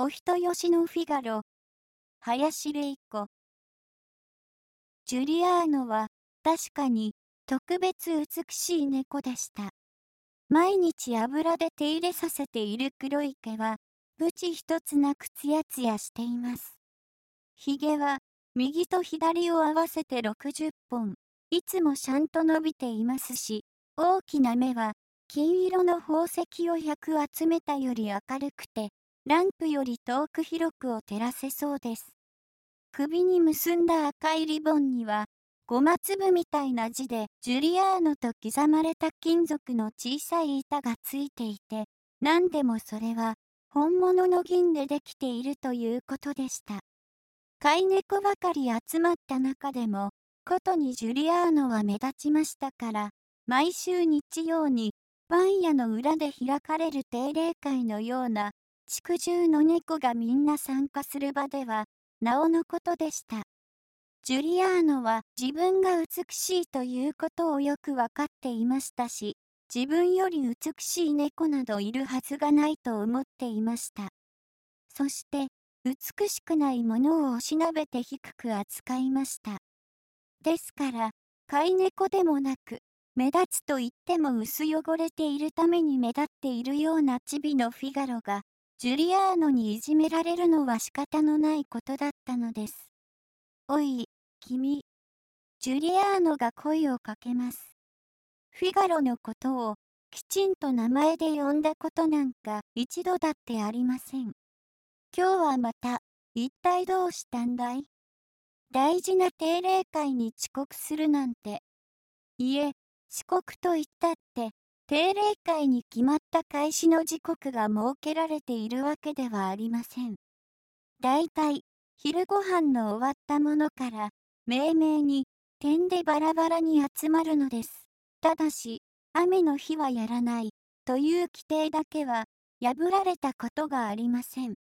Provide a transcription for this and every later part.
お人よしのフィガロ。林玲子。ジュリアーノは確かに特別美しい猫でした。毎日油で手入れさせている黒い毛は、ブチ一つなくツヤツヤしています。髭は右と左を合わせて60本、いつもシャンと伸びていますし、大きな目は金色の宝石を100集めたより明るくて、ランプより遠く広くを照らせそうです。首に結んだ赤いリボンには、ごま粒みたいな字でジュリアーノと刻まれた金属の小さい板がついていて、何でもそれは本物の銀でできているということでした。飼い猫ばかり集まった中でも、ことにジュリアーノは目立ちましたから、毎週日曜にパン屋の裏で開かれる定例会のような、地区中の猫がみんな参加する場では、なおのことでした。ジュリアーノは自分が美しいということをよくわかっていましたし、自分より美しい猫などいるはずがないと思っていました。そして、美しくないものをおしなべて低く扱いました。ですから、飼い猫でもなく、目立つと言っても薄汚れているために目立っているようなチビのフィガロが、ジュリアーノにいじめられるのは仕方のないことだったのです。おい、君。ジュリアーノが声をかけます。フィガロのことをきちんと名前で呼んだことなんか一度だってありません。今日はまた、一体どうしたんだい？大事な定例会に遅刻するなんて。いえ、遅刻と言ったって、定例会に決まった開始の時刻が設けられているわけではありません。だいたい、昼ご飯の終わったものから、命名に、点でバラバラに集まるのです。ただし、雨の日はやらない、という規定だけは、破られたことがありません。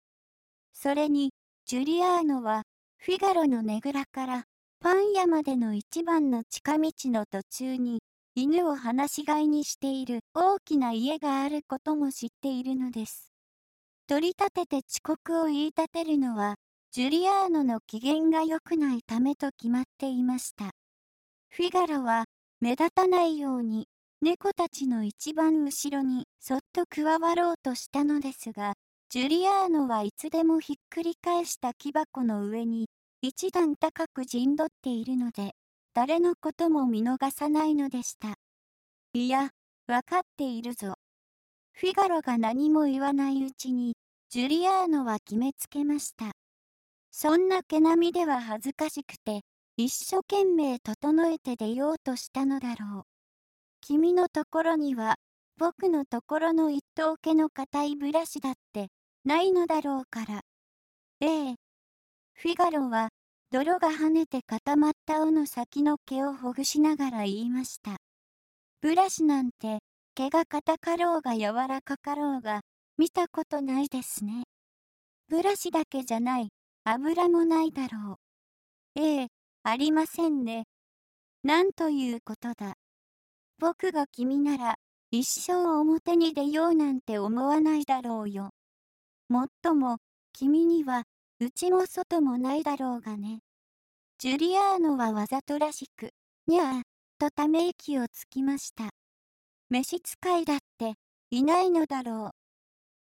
それに、ジュリアーノは、フィガロのねぐらからパン屋までの一番の近道の途中に犬を放し飼いにしている大きな家があることも知っているのです。取り立てて遅刻を言い立てるのはジュリアーノの機嫌が良くないためと決まっていました。フィガロは目立たないように猫たちの一番後ろにそっと加わろうとしたのですが、ジュリアーノはいつでもひっくり返した木箱の上に一段高く陣取っているので、誰のことも見逃さないのでした。いや、わかっているぞ。フィガロが何も言わないうちに、ジュリアーノは決めつけました。そんな毛並みでは恥ずかしくて、一生懸命整えて出ようとしたのだろう。君のところには、僕のところの一等毛の硬いブラシだってないのだろうから。ええ。フィガロは、泥が跳ねて固まった尾の先の毛をほぐしながら言いました。ブラシなんて、毛が硬かろうが柔らかかろうが、見たことないですね。ブラシだけじゃない、油もないだろう。ええ、ありませんね。なんということだ。僕が君なら、一生表に出ようなんて思わないだろうよ。もっとも、君には、内も外もないだろうがね。ジュリアーノはわざとらしく、にゃあ、とため息をつきました。召使いだって、いないのだろう。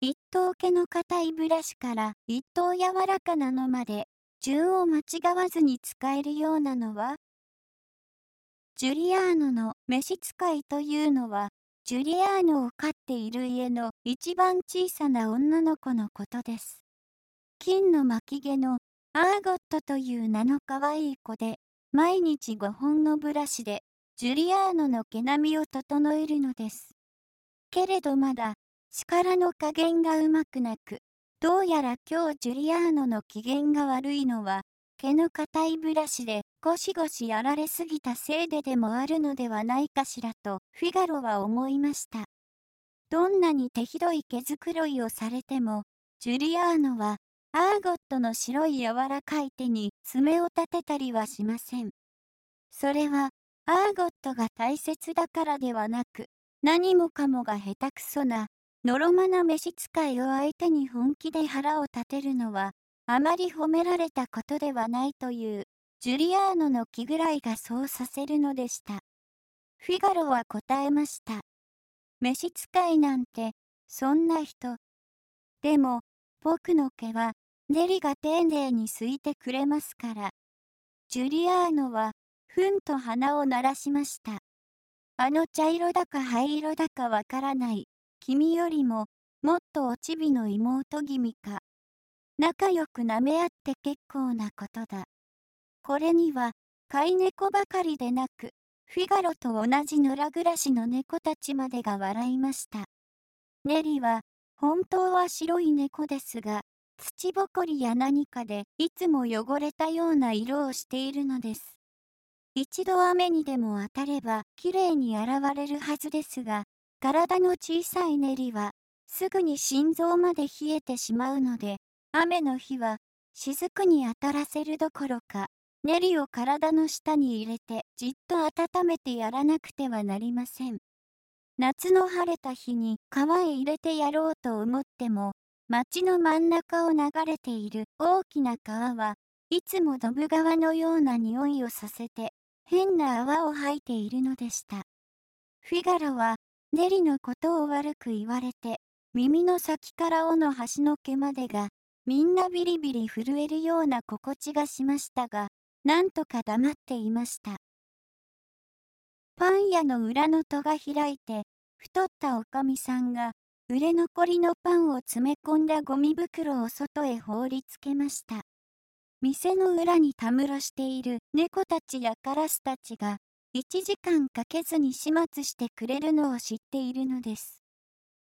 一等毛の硬いブラシから一等柔らかなのまで、順を間違わずに使えるようなのは？ジュリアーノの召使いというのは、ジュリアーノを飼っている家の一番小さな女の子のことです。金の巻き毛のアーゴットという名の可愛い子で、毎日5本のブラシでジュリアーノの毛並みを整えるのです。けれどまだ力の加減がうまくなく、どうやら今日ジュリアーノの機嫌が悪いのは、毛の硬いブラシでゴシゴシやられすぎたせいででもあるのではないかしらとフィガロは思いました。どんなに手ひどい毛づくろいをされても、ジュリアーノはアーゴットの白い柔らかい手に爪を立てたりはしません。それはアーゴットが大切だからではなく、何もかもが下手くそなのろまな召使いを相手に本気で腹を立てるのは、あまり褒められたことではないという、ジュリアーノの気ぐらいがそうさせるのでした。フィガロは答えました。召使いなんて、そんな人。でも、僕の毛は、ネリが丁寧にすいてくれますから。ジュリアーノは、ふんと鼻を鳴らしました。あの茶色だか灰色だかわからない、君よりも、もっとおちびの妹君か。仲良く舐め合って結構なことだ。これには、飼い猫ばかりでなく、フィガロと同じ野良暮らしの猫たちまでが笑いました。ネリは、本当は白い猫ですが、土ぼこりや何かでいつも汚れたような色をしているのです。一度雨にでも当たればきれいに洗われるはずですが、体の小さい練りはすぐに心臓まで冷えてしまうので、雨の日は雫に当たらせるどころか、練りを体の下に入れてじっと温めてやらなくてはなりません。夏の晴れた日に川へ入れてやろうと思っても、町の真ん中を流れている大きな川はいつもドブ川のような匂いをさせて変な泡を吐いているのでした。フィガロは、ネリのことを悪く言われて、耳の先から尾の端の毛までが、みんなビリビリ震えるような心地がしましたが、なんとか黙っていました。パン屋の裏の戸が開いて、太ったおかみさんが、売れ残りのパンを詰め込んだゴミ袋を外へ放りつけました。店の裏にたむろしている猫たちやカラスたちが1時間かけずに始末してくれるのを知っているのです。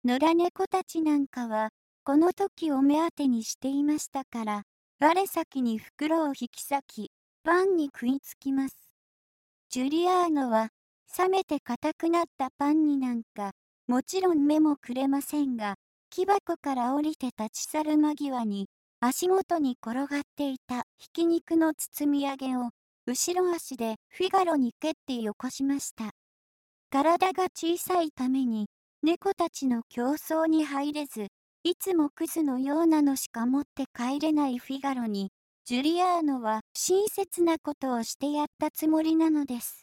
野良猫たちなんかはこの時を目当てにしていましたから我先に袋を引き裂きパンに食いつきます。ジュリアーノは冷めて硬くなったパンになんかもちろん目もくれませんが木箱から降りて立ち去る間際に足元に転がっていたひき肉の包み上げを後ろ足でフィガロに蹴ってよこしました。体が小さいために猫たちの競争に入れず、いつもクズのようなのしか持って帰れないフィガロに、ジュリアーノは親切なことをしてやったつもりなのです。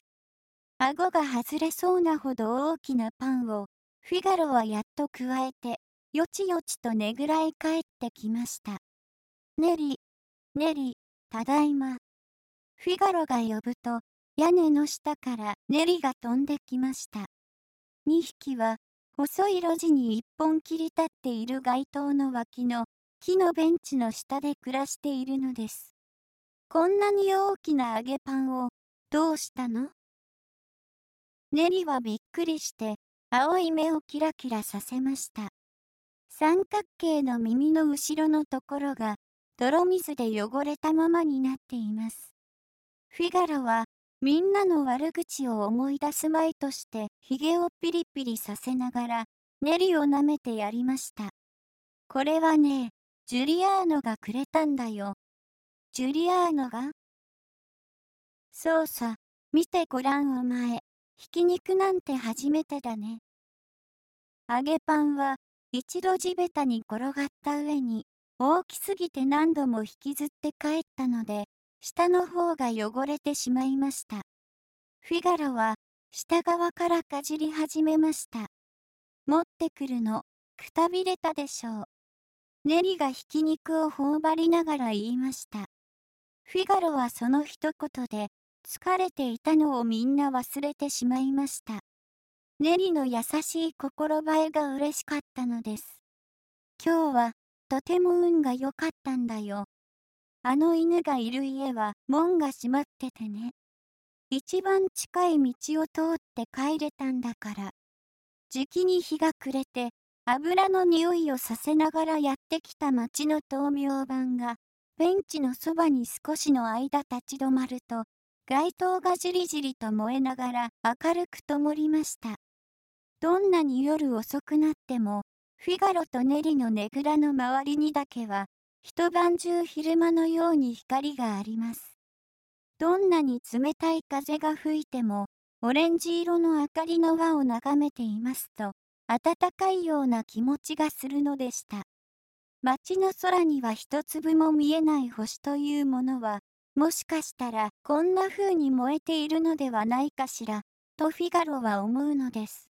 顎が外れそうなほど大きなパンを、フィガロはやっとくわえて、よちよちとねぐらい帰ってきました。ネリ、ネリ、ただいま。フィガロが呼ぶと、屋根の下からネリが飛んできました。2匹は、細い路地に一本切り立っている街灯の脇の木のベンチの下で暮らしているのです。こんなに大きな揚げパンを、どうしたの？ネリはびっくりして、青い目をキラキラさせました。三角形の耳の後ろのところが泥水で汚れたままになっています。フィガロは、みんなの悪口を思い出すまいとして、髭をピリピリさせながら、ネリを舐めてやりました。これはね、ジュリアーノがくれたんだよ。ジュリアーノが？そうさ、見てごらんお前。ひき肉なんて初めてだね。揚げパンは、一度地べたに転がった上に、大きすぎて何度も引きずって帰ったので、下の方が汚れてしまいました。フィガロは、下側からかじり始めました。持ってくるの、くたびれたでしょう。ネリがひき肉を頬張りながら言いました。フィガロはその一言で、疲れていたのをみんな忘れてしまいました。ネリの優しい心映えが嬉しかったのです。今日はとても運が良かったんだよ。あの犬がいる家は門が閉まっててね。一番近い道を通って帰れたんだから。じきに日が暮れて、油の匂いをさせながらやってきた町の灯明板が、ベンチのそばに少しの間立ち止まると、街灯がじりじりと燃えながら明るく灯りました。どんなに夜遅くなっても、フィガロとネリのねぐらの周りにだけは、一晩中昼間のように光があります。どんなに冷たい風が吹いても、オレンジ色の明かりの輪を眺めていますと、暖かいような気持ちがするのでした。街の空には一粒も見えない星というものは、もしかしたらこんな風に燃えているのではないかしら、とフィガロは思うのです。